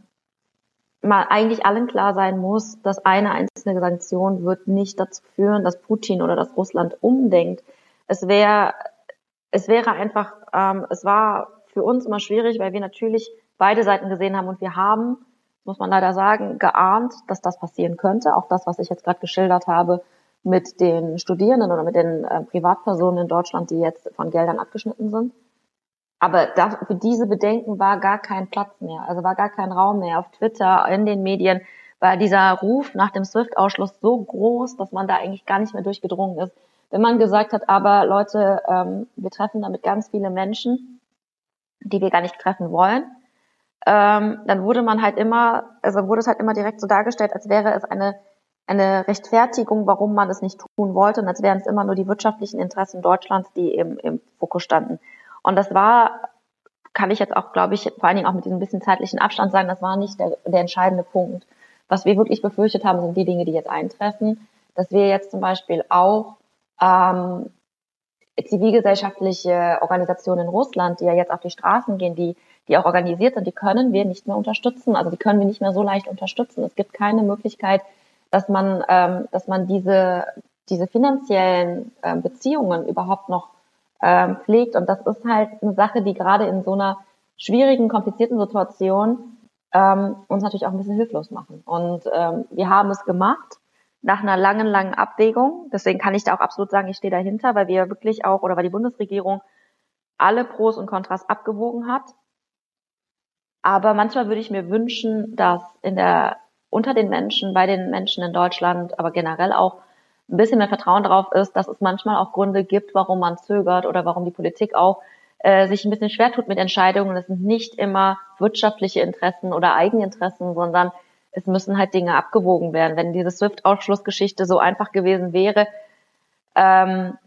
mal eigentlich allen klar sein muss, dass eine einzelne Sanktion wird nicht dazu führen, dass Putin oder dass Russland umdenkt. Es wäre, es wäre einfach, ähm, es war für uns immer schwierig, weil wir natürlich beide Seiten gesehen haben und wir haben, muss man leider sagen, geahnt, dass das passieren könnte. Auch das, was ich jetzt gerade geschildert habe mit den Studierenden oder mit den äh, Privatpersonen in Deutschland, die jetzt von Geldern abgeschnitten sind. Aber da, für diese Bedenken war gar kein Platz mehr, also war gar kein Raum mehr. Auf Twitter, in den Medien war dieser Ruf nach dem SWIFT-Ausschluss so groß, dass man da eigentlich gar nicht mehr durchgedrungen ist. Wenn man gesagt hat, aber Leute, ähm, wir treffen damit ganz viele Menschen, die wir gar nicht treffen wollen, ähm, dann wurde man halt immer, also wurde es halt immer direkt so dargestellt, als wäre es eine eine Rechtfertigung, warum man es nicht tun wollte, und als wären es immer nur die wirtschaftlichen Interessen Deutschlands, die im, im Fokus standen. Und das war, kann ich jetzt auch, glaube ich, vor allen Dingen auch mit diesem bisschen zeitlichen Abstand sagen, das war nicht der, der entscheidende Punkt. Was wir wirklich befürchtet haben, sind die Dinge, die jetzt eintreffen, dass wir jetzt zum Beispiel auch ähm, zivilgesellschaftliche Organisationen in Russland, die ja jetzt auf die Straßen gehen, die, die auch organisiert sind, die können wir nicht mehr unterstützen. Also die können wir nicht mehr so leicht unterstützen. Es gibt keine Möglichkeit, dass man, ähm, dass man diese, diese finanziellen ähm, Beziehungen überhaupt noch ähm, pflegt. Und das ist halt eine Sache, die gerade in so einer schwierigen, komplizierten Situation ähm, uns natürlich auch ein bisschen hilflos machen. Und ähm, wir haben es gemacht nach einer langen, langen Abwägung. Deswegen kann ich da auch absolut sagen, ich stehe dahinter, weil wir wirklich auch, oder weil die Bundesregierung alle Pros und Kontras abgewogen hat. Aber manchmal würde ich mir wünschen, dass in der, unter den Menschen, bei den Menschen in Deutschland, aber generell auch ein bisschen mehr Vertrauen darauf ist, dass es manchmal auch Gründe gibt, warum man zögert oder warum die Politik auch äh, sich ein bisschen schwer tut mit Entscheidungen. Es sind nicht immer wirtschaftliche Interessen oder Eigeninteressen, sondern es müssen halt Dinge abgewogen werden. Wenn diese SWIFT-Ausschlussgeschichte so einfach gewesen wäre, ähm,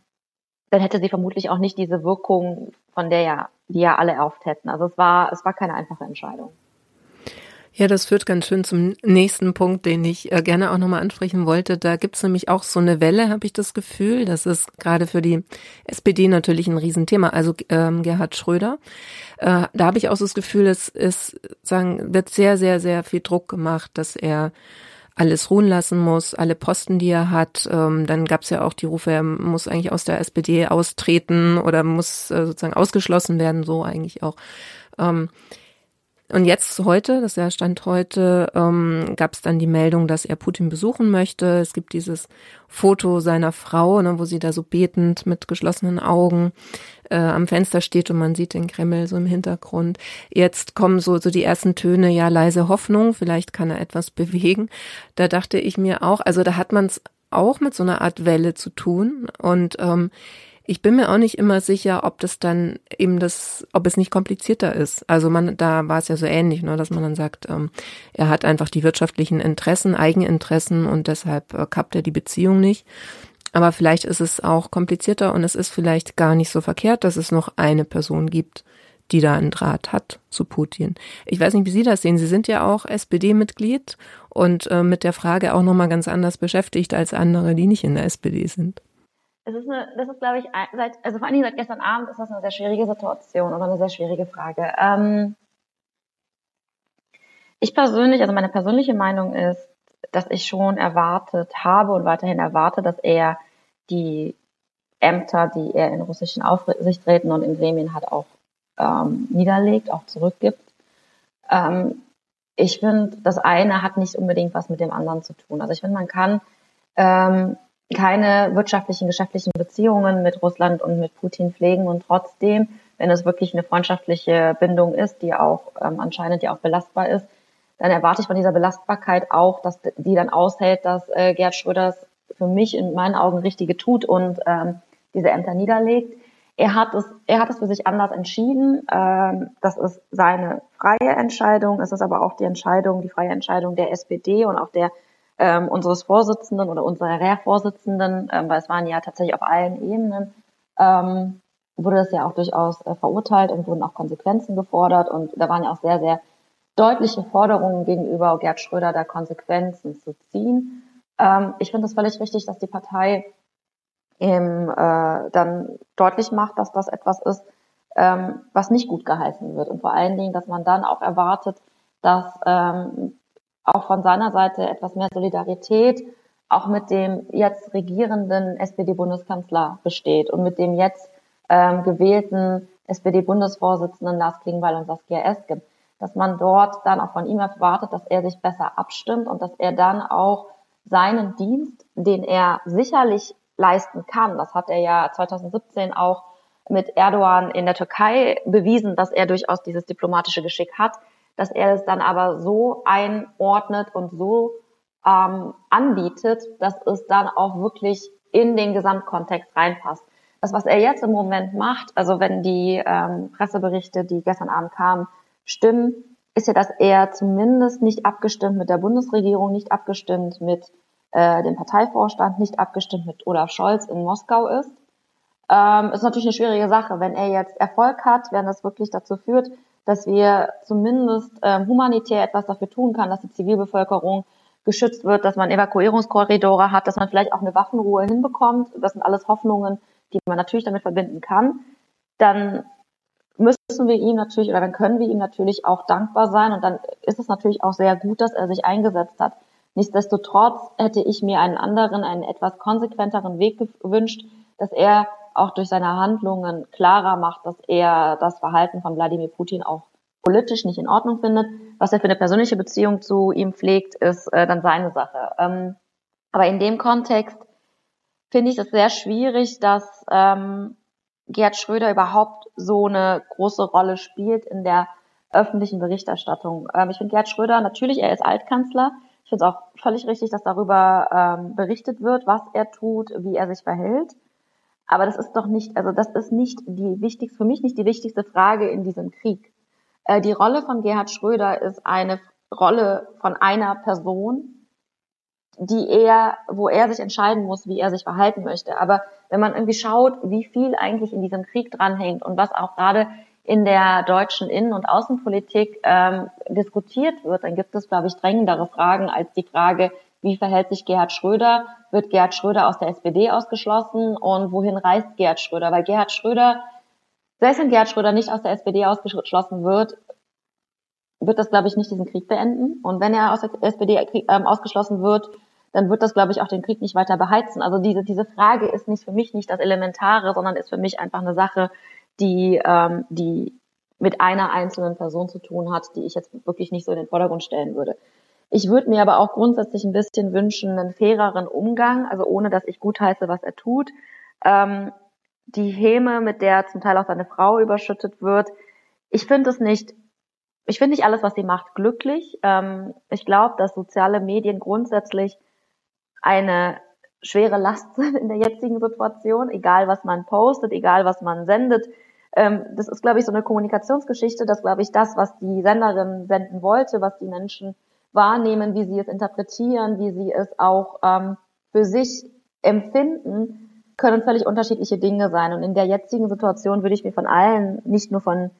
dann hätte sie vermutlich auch nicht diese Wirkung, von der ja, die ja alle erhofft hätten. Also es war, es war keine einfache Entscheidung. Ja, das führt ganz schön zum nächsten Punkt, den ich äh, gerne auch nochmal ansprechen wollte. Da gibt's nämlich auch so eine Welle, habe ich das Gefühl. Das ist gerade für die SPD natürlich ein Riesenthema. Also ähm, Gerhard Schröder. Äh, da habe ich auch so das Gefühl, es ist, sagen, wird sehr, sehr, sehr viel Druck gemacht, dass er alles ruhen lassen muss, alle Posten, die er hat. Ähm, dann gab es ja auch die Rufe, er muss eigentlich aus der SPD austreten oder muss äh, sozusagen ausgeschlossen werden, so eigentlich auch. Ähm, und jetzt heute, das ist ja Stand heute, ähm, gab es dann die Meldung, dass er Putin besuchen möchte. Es gibt dieses Foto seiner Frau, ne, wo sie da so betend mit geschlossenen Augen äh, am Fenster steht und man sieht den Kreml so im Hintergrund. Jetzt kommen so, so die ersten Töne, ja, leise Hoffnung, vielleicht kann er etwas bewegen. Da dachte ich mir auch, also da hat man es auch mit so einer Art Welle zu tun. Und ähm, ich bin mir auch nicht immer sicher, ob das dann eben das, ob es nicht komplizierter ist. Also man, da war es ja so ähnlich, ne, dass man dann sagt, ähm, er hat einfach die wirtschaftlichen Interessen, Eigeninteressen und deshalb äh, kappt er die Beziehung nicht. Aber vielleicht ist es auch komplizierter und es ist vielleicht gar nicht so verkehrt, dass es noch eine Person gibt, die da einen Draht hat zu Putin. Ich weiß nicht, wie Sie das sehen. Sie sind ja auch SPD-Mitglied und äh, mit der Frage auch nochmal ganz anders beschäftigt als andere, die nicht in der SPD sind es ist eine, das ist, glaube ich, seit, also vor allen Dingen seit gestern Abend ist das eine sehr schwierige Situation oder eine sehr schwierige Frage. Ähm, ich persönlich, also meine persönliche Meinung ist, dass ich schon erwartet habe und weiterhin erwarte, dass er die Ämter, die er in russischen Aufsichtsräten und in Gremien hat, auch ähm, niederlegt, auch zurückgibt. Ähm, ich finde, das eine hat nicht unbedingt was mit dem anderen zu tun. Also ich finde, man kann ähm, keine wirtschaftlichen, geschäftlichen Beziehungen mit Russland und mit Putin pflegen und trotzdem, wenn es wirklich eine freundschaftliche Bindung ist, die auch ähm, anscheinend ja auch belastbar ist, dann erwarte ich von dieser Belastbarkeit auch, dass die dann aushält, dass äh, Gerd Schröders für mich in meinen Augen Richtige tut und ähm, diese Ämter niederlegt. Er hat es, er hat es für sich anders entschieden. Ähm, das ist seine freie Entscheidung. Es ist aber auch die Entscheidung, die freie Entscheidung der SPD und auch der ähm, unseres Vorsitzenden oder unserer Vorsitzenden, ähm, weil es waren ja tatsächlich auf allen Ebenen, ähm, wurde das ja auch durchaus äh, verurteilt und wurden auch Konsequenzen gefordert und da waren ja auch sehr, sehr deutliche Forderungen gegenüber Gerd Schröder, da Konsequenzen zu ziehen. Ähm, ich finde es völlig richtig, dass die Partei eben äh, dann deutlich macht, dass das etwas ist, ähm, was nicht gut geheißen wird und vor allen Dingen, dass man dann auch erwartet, dass ähm, auch von seiner Seite etwas mehr Solidarität auch mit dem jetzt regierenden SPD-Bundeskanzler besteht und mit dem jetzt ähm, gewählten SPD-Bundesvorsitzenden Lars Klingbeil und Saskia Esken, dass man dort dann auch von ihm erwartet, dass er sich besser abstimmt und dass er dann auch seinen Dienst, den er sicherlich leisten kann, das hat er ja 2017 auch mit Erdogan in der Türkei bewiesen, dass er durchaus dieses diplomatische Geschick hat, dass er es dann aber so einordnet und so ähm, anbietet, dass es dann auch wirklich in den Gesamtkontext reinpasst. Das, was er jetzt im Moment macht, also wenn die ähm, Presseberichte, die gestern Abend kamen, stimmen, ist ja, dass er zumindest nicht abgestimmt mit der Bundesregierung, nicht abgestimmt mit äh, dem Parteivorstand, nicht abgestimmt mit Olaf Scholz in Moskau ist. Ähm, ist natürlich eine schwierige Sache. Wenn er jetzt Erfolg hat, wenn das wirklich dazu führt, dass wir zumindest ähm, humanitär etwas dafür tun kann, dass die Zivilbevölkerung geschützt wird, dass man Evakuierungskorridore hat, dass man vielleicht auch eine Waffenruhe hinbekommt. Das sind alles Hoffnungen, die man natürlich damit verbinden kann. Dann müssen wir ihm natürlich oder dann können wir ihm natürlich auch dankbar sein und dann ist es natürlich auch sehr gut, dass er sich eingesetzt hat. Nichtsdestotrotz hätte ich mir einen anderen, einen etwas konsequenteren Weg gewünscht, dass er auch durch seine Handlungen klarer macht, dass er das Verhalten von Wladimir Putin auch politisch nicht in Ordnung findet. Was er für eine persönliche Beziehung zu ihm pflegt, ist äh, dann seine Sache. Ähm, aber in dem Kontext finde ich es sehr schwierig, dass ähm, Gerd Schröder überhaupt so eine große Rolle spielt in der öffentlichen Berichterstattung. Ähm, ich finde Gerd Schröder, natürlich, er ist Altkanzler. Ich finde es auch völlig richtig, dass darüber ähm, berichtet wird, was er tut, wie er sich verhält. Aber das ist doch nicht, also das ist nicht die wichtigste, für mich nicht die wichtigste Frage in diesem Krieg. Äh, die Rolle von Gerhard Schröder ist eine Rolle von einer Person, die er, wo er sich entscheiden muss, wie er sich verhalten möchte. Aber wenn man irgendwie schaut, wie viel eigentlich in diesem Krieg dranhängt und was auch gerade in der deutschen Innen- und Außenpolitik ähm, diskutiert wird, dann gibt es, glaube ich, drängendere Fragen als die Frage, wie verhält sich Gerhard Schröder? Wird Gerhard Schröder aus der SPD ausgeschlossen? Und wohin reist Gerhard Schröder? Weil Gerhard Schröder, selbst wenn Gerhard Schröder nicht aus der SPD ausgeschlossen wird, wird das, glaube ich, nicht diesen Krieg beenden. Und wenn er aus der SPD ähm, ausgeschlossen wird, dann wird das, glaube ich, auch den Krieg nicht weiter beheizen. Also diese, diese Frage ist nicht für mich nicht das Elementare, sondern ist für mich einfach eine Sache, die, ähm, die mit einer einzelnen Person zu tun hat, die ich jetzt wirklich nicht so in den Vordergrund stellen würde. Ich würde mir aber auch grundsätzlich ein bisschen wünschen, einen faireren Umgang, also ohne dass ich gutheiße, was er tut. Ähm, die Häme, mit der zum Teil auch seine Frau überschüttet wird. Ich finde es nicht, ich finde nicht alles, was sie macht, glücklich. Ähm, ich glaube, dass soziale Medien grundsätzlich eine schwere Last sind in der jetzigen Situation, egal was man postet, egal was man sendet. Ähm, das ist, glaube ich, so eine Kommunikationsgeschichte, dass, glaube ich, das, was die Senderin senden wollte, was die Menschen wahrnehmen, wie sie es interpretieren, wie sie es auch ähm, für sich empfinden, können völlig unterschiedliche Dinge sein. Und in der jetzigen Situation würde ich mir von allen, nicht nur von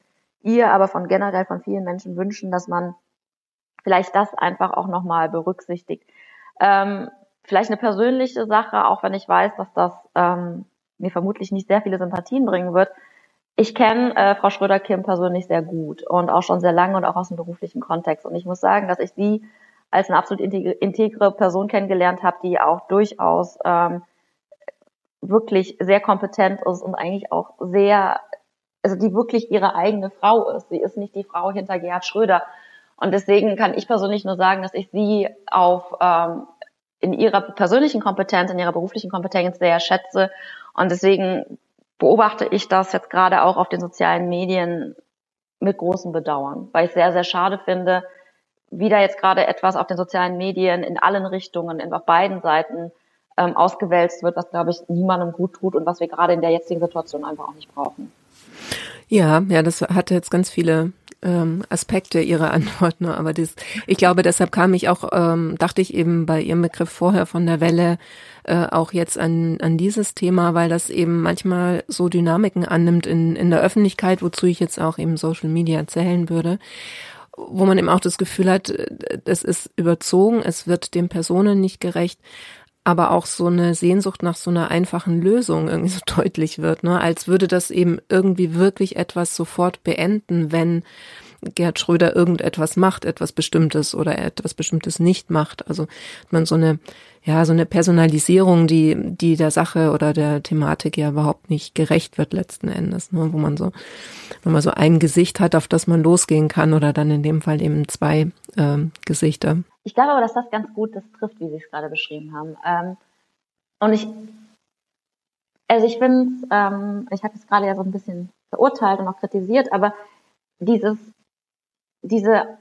ihr, aber von generell von vielen Menschen wünschen, dass man vielleicht das einfach auch nochmal berücksichtigt. Ähm, vielleicht eine persönliche Sache, auch wenn ich weiß, dass das ähm, mir vermutlich nicht sehr viele Sympathien bringen wird. Ich kenne äh, Frau Schröder-Kim persönlich sehr gut und auch schon sehr lange und auch aus dem beruflichen Kontext. Und ich muss sagen, dass ich sie als eine absolut integre Person kennengelernt habe, die auch durchaus ähm, wirklich sehr kompetent ist und eigentlich auch sehr, also die wirklich ihre eigene Frau ist. Sie ist nicht die Frau hinter Gerhard Schröder. Und deswegen kann ich persönlich nur sagen, dass ich sie auf ähm, in ihrer persönlichen Kompetenz, in ihrer beruflichen Kompetenz sehr schätze. Und deswegen beobachte ich das jetzt gerade auch auf den sozialen Medien mit großem Bedauern, weil ich sehr, sehr schade finde, wie da jetzt gerade etwas auf den sozialen Medien in allen Richtungen, auf beiden Seiten ähm, ausgewälzt wird, was, glaube ich, niemandem gut tut und was wir gerade in der jetzigen Situation einfach auch nicht brauchen. Ja, ja, das hatte jetzt ganz viele ähm, Aspekte ihrer Antwort nur, aber das, ich glaube, deshalb kam ich auch, ähm, dachte ich eben bei ihrem Begriff vorher von der Welle äh, auch jetzt an, an dieses Thema, weil das eben manchmal so Dynamiken annimmt in, in der Öffentlichkeit, wozu ich jetzt auch eben Social Media zählen würde wo man eben auch das Gefühl hat, es ist überzogen, es wird den Personen nicht gerecht, aber auch so eine Sehnsucht nach so einer einfachen Lösung irgendwie so deutlich wird, ne? als würde das eben irgendwie wirklich etwas sofort beenden, wenn Gerhard Schröder irgendetwas macht, etwas Bestimmtes oder etwas Bestimmtes nicht macht. Also man so eine, ja, so eine Personalisierung, die, die der Sache oder der Thematik ja überhaupt nicht gerecht wird letzten Endes, ne? wo man so, wenn man so ein Gesicht hat, auf das man losgehen kann oder dann in dem Fall eben zwei ähm, Gesichter. Ich glaube aber, dass das ganz gut das trifft, wie Sie es gerade beschrieben haben. Ähm, und ich, also ich finde, ähm, ich habe es gerade ja so ein bisschen verurteilt und auch kritisiert, aber dieses, diese,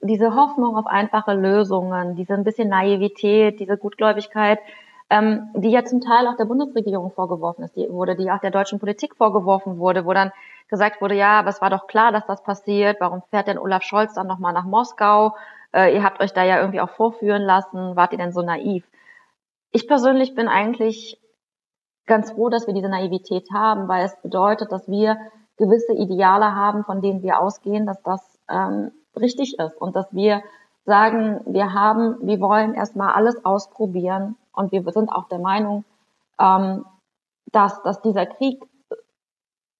diese Hoffnung auf einfache Lösungen, diese ein bisschen Naivität, diese Gutgläubigkeit, ähm, die ja zum Teil auch der Bundesregierung vorgeworfen ist, die wurde, die auch der deutschen Politik vorgeworfen wurde, wo dann gesagt wurde, ja, aber es war doch klar, dass das passiert. Warum fährt denn Olaf Scholz dann nochmal nach Moskau? Äh, ihr habt euch da ja irgendwie auch vorführen lassen. Wart ihr denn so naiv? Ich persönlich bin eigentlich ganz froh, dass wir diese Naivität haben, weil es bedeutet, dass wir gewisse Ideale haben, von denen wir ausgehen, dass das ähm, richtig ist und dass wir sagen, wir haben, wir wollen erstmal alles ausprobieren und wir sind auch der Meinung, ähm, dass, dass dieser Krieg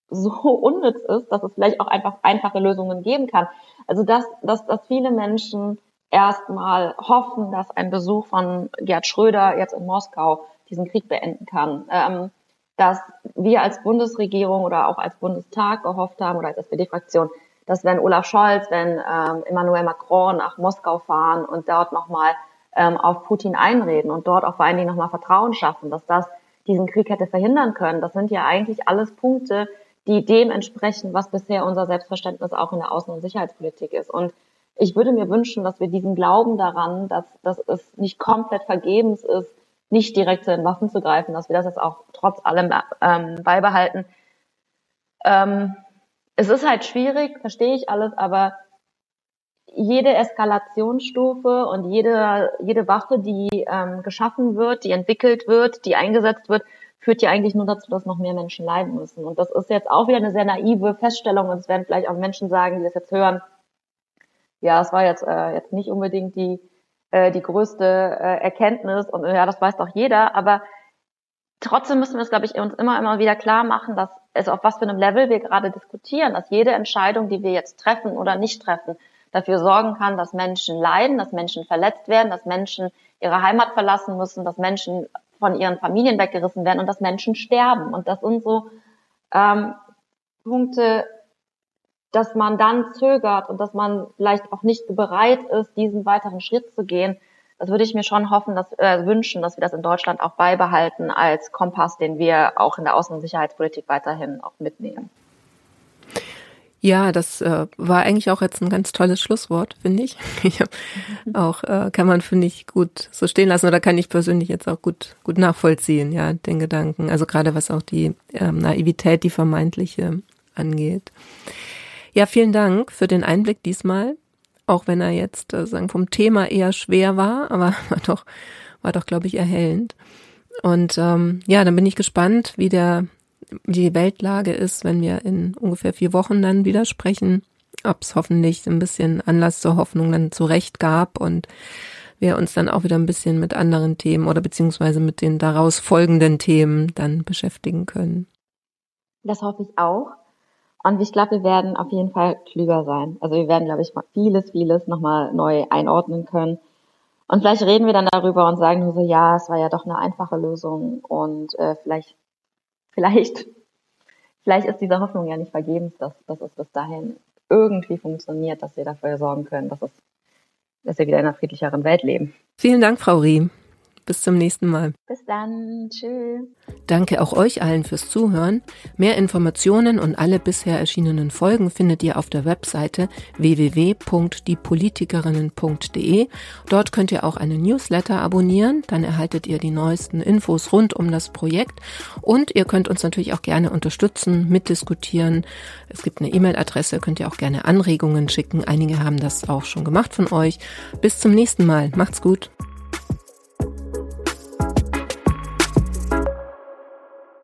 so unnütz ist, dass es vielleicht auch einfach einfache Lösungen geben kann. Also dass, dass, dass viele Menschen erstmal hoffen, dass ein Besuch von Gerd Schröder jetzt in Moskau diesen Krieg beenden kann. Ähm, dass wir als Bundesregierung oder auch als Bundestag gehofft haben oder als SPD-Fraktion, dass wenn Olaf Scholz, wenn ähm, Emmanuel Macron nach Moskau fahren und dort nochmal ähm, auf Putin einreden und dort auch vor allen Dingen nochmal Vertrauen schaffen, dass das diesen Krieg hätte verhindern können. Das sind ja eigentlich alles Punkte, die dem entsprechen, was bisher unser Selbstverständnis auch in der Außen- und Sicherheitspolitik ist. Und ich würde mir wünschen, dass wir diesen Glauben daran, dass, dass es nicht komplett vergebens ist, nicht direkt zu den Waffen zu greifen, dass wir das jetzt auch trotz allem ähm, beibehalten. Ähm, es ist halt schwierig, verstehe ich alles, aber jede Eskalationsstufe und jede, jede Waffe, die ähm, geschaffen wird, die entwickelt wird, die eingesetzt wird, führt ja eigentlich nur dazu, dass noch mehr Menschen leiden müssen. Und das ist jetzt auch wieder eine sehr naive Feststellung. Und es werden vielleicht auch Menschen sagen, die das jetzt hören, ja, es war jetzt, äh, jetzt nicht unbedingt die, äh, die größte äh, Erkenntnis. Und ja, das weiß doch jeder, aber trotzdem müssen wir es, glaube ich, uns immer, immer wieder klar machen, dass es auf was für einem Level wir gerade diskutieren, dass jede Entscheidung, die wir jetzt treffen oder nicht treffen, dafür sorgen kann, dass Menschen leiden, dass Menschen verletzt werden, dass Menschen ihre Heimat verlassen müssen, dass Menschen von ihren Familien weggerissen werden und dass Menschen sterben. Und das sind so ähm, Punkte, dass man dann zögert und dass man vielleicht auch nicht bereit ist, diesen weiteren Schritt zu gehen. Das würde ich mir schon hoffen, dass, äh, wünschen, dass wir das in Deutschland auch beibehalten als Kompass, den wir auch in der Außen- und Sicherheitspolitik weiterhin auch mitnehmen. Ja, das äh, war eigentlich auch jetzt ein ganz tolles Schlusswort, finde ich. auch äh, kann man finde ich gut so stehen lassen oder kann ich persönlich jetzt auch gut gut nachvollziehen, ja, den Gedanken. Also gerade was auch die ähm, Naivität, die vermeintliche angeht. Ja, vielen Dank für den Einblick diesmal, auch wenn er jetzt äh, sagen vom Thema eher schwer war, aber war doch war doch glaube ich erhellend. Und ähm, ja, dann bin ich gespannt, wie der die Weltlage ist, wenn wir in ungefähr vier Wochen dann wieder sprechen, ob es hoffentlich ein bisschen Anlass zur Hoffnung dann zurecht gab und wir uns dann auch wieder ein bisschen mit anderen Themen oder beziehungsweise mit den daraus folgenden Themen dann beschäftigen können. Das hoffe ich auch. Und ich glaube, wir werden auf jeden Fall klüger sein. Also wir werden, glaube ich, vieles, vieles nochmal neu einordnen können. Und vielleicht reden wir dann darüber und sagen nur so, ja, es war ja doch eine einfache Lösung und äh, vielleicht vielleicht, vielleicht ist diese Hoffnung ja nicht vergebens, dass, dass es bis dahin irgendwie funktioniert, dass wir dafür sorgen können, dass es, dass wir wieder in einer friedlicheren Welt leben. Vielen Dank, Frau Riem. Bis zum nächsten Mal. Bis dann. Tschüss. Danke auch euch allen fürs Zuhören. Mehr Informationen und alle bisher erschienenen Folgen findet ihr auf der Webseite www.diepolitikerinnen.de. Dort könnt ihr auch einen Newsletter abonnieren. Dann erhaltet ihr die neuesten Infos rund um das Projekt. Und ihr könnt uns natürlich auch gerne unterstützen, mitdiskutieren. Es gibt eine E-Mail-Adresse, könnt ihr auch gerne Anregungen schicken. Einige haben das auch schon gemacht von euch. Bis zum nächsten Mal. Macht's gut.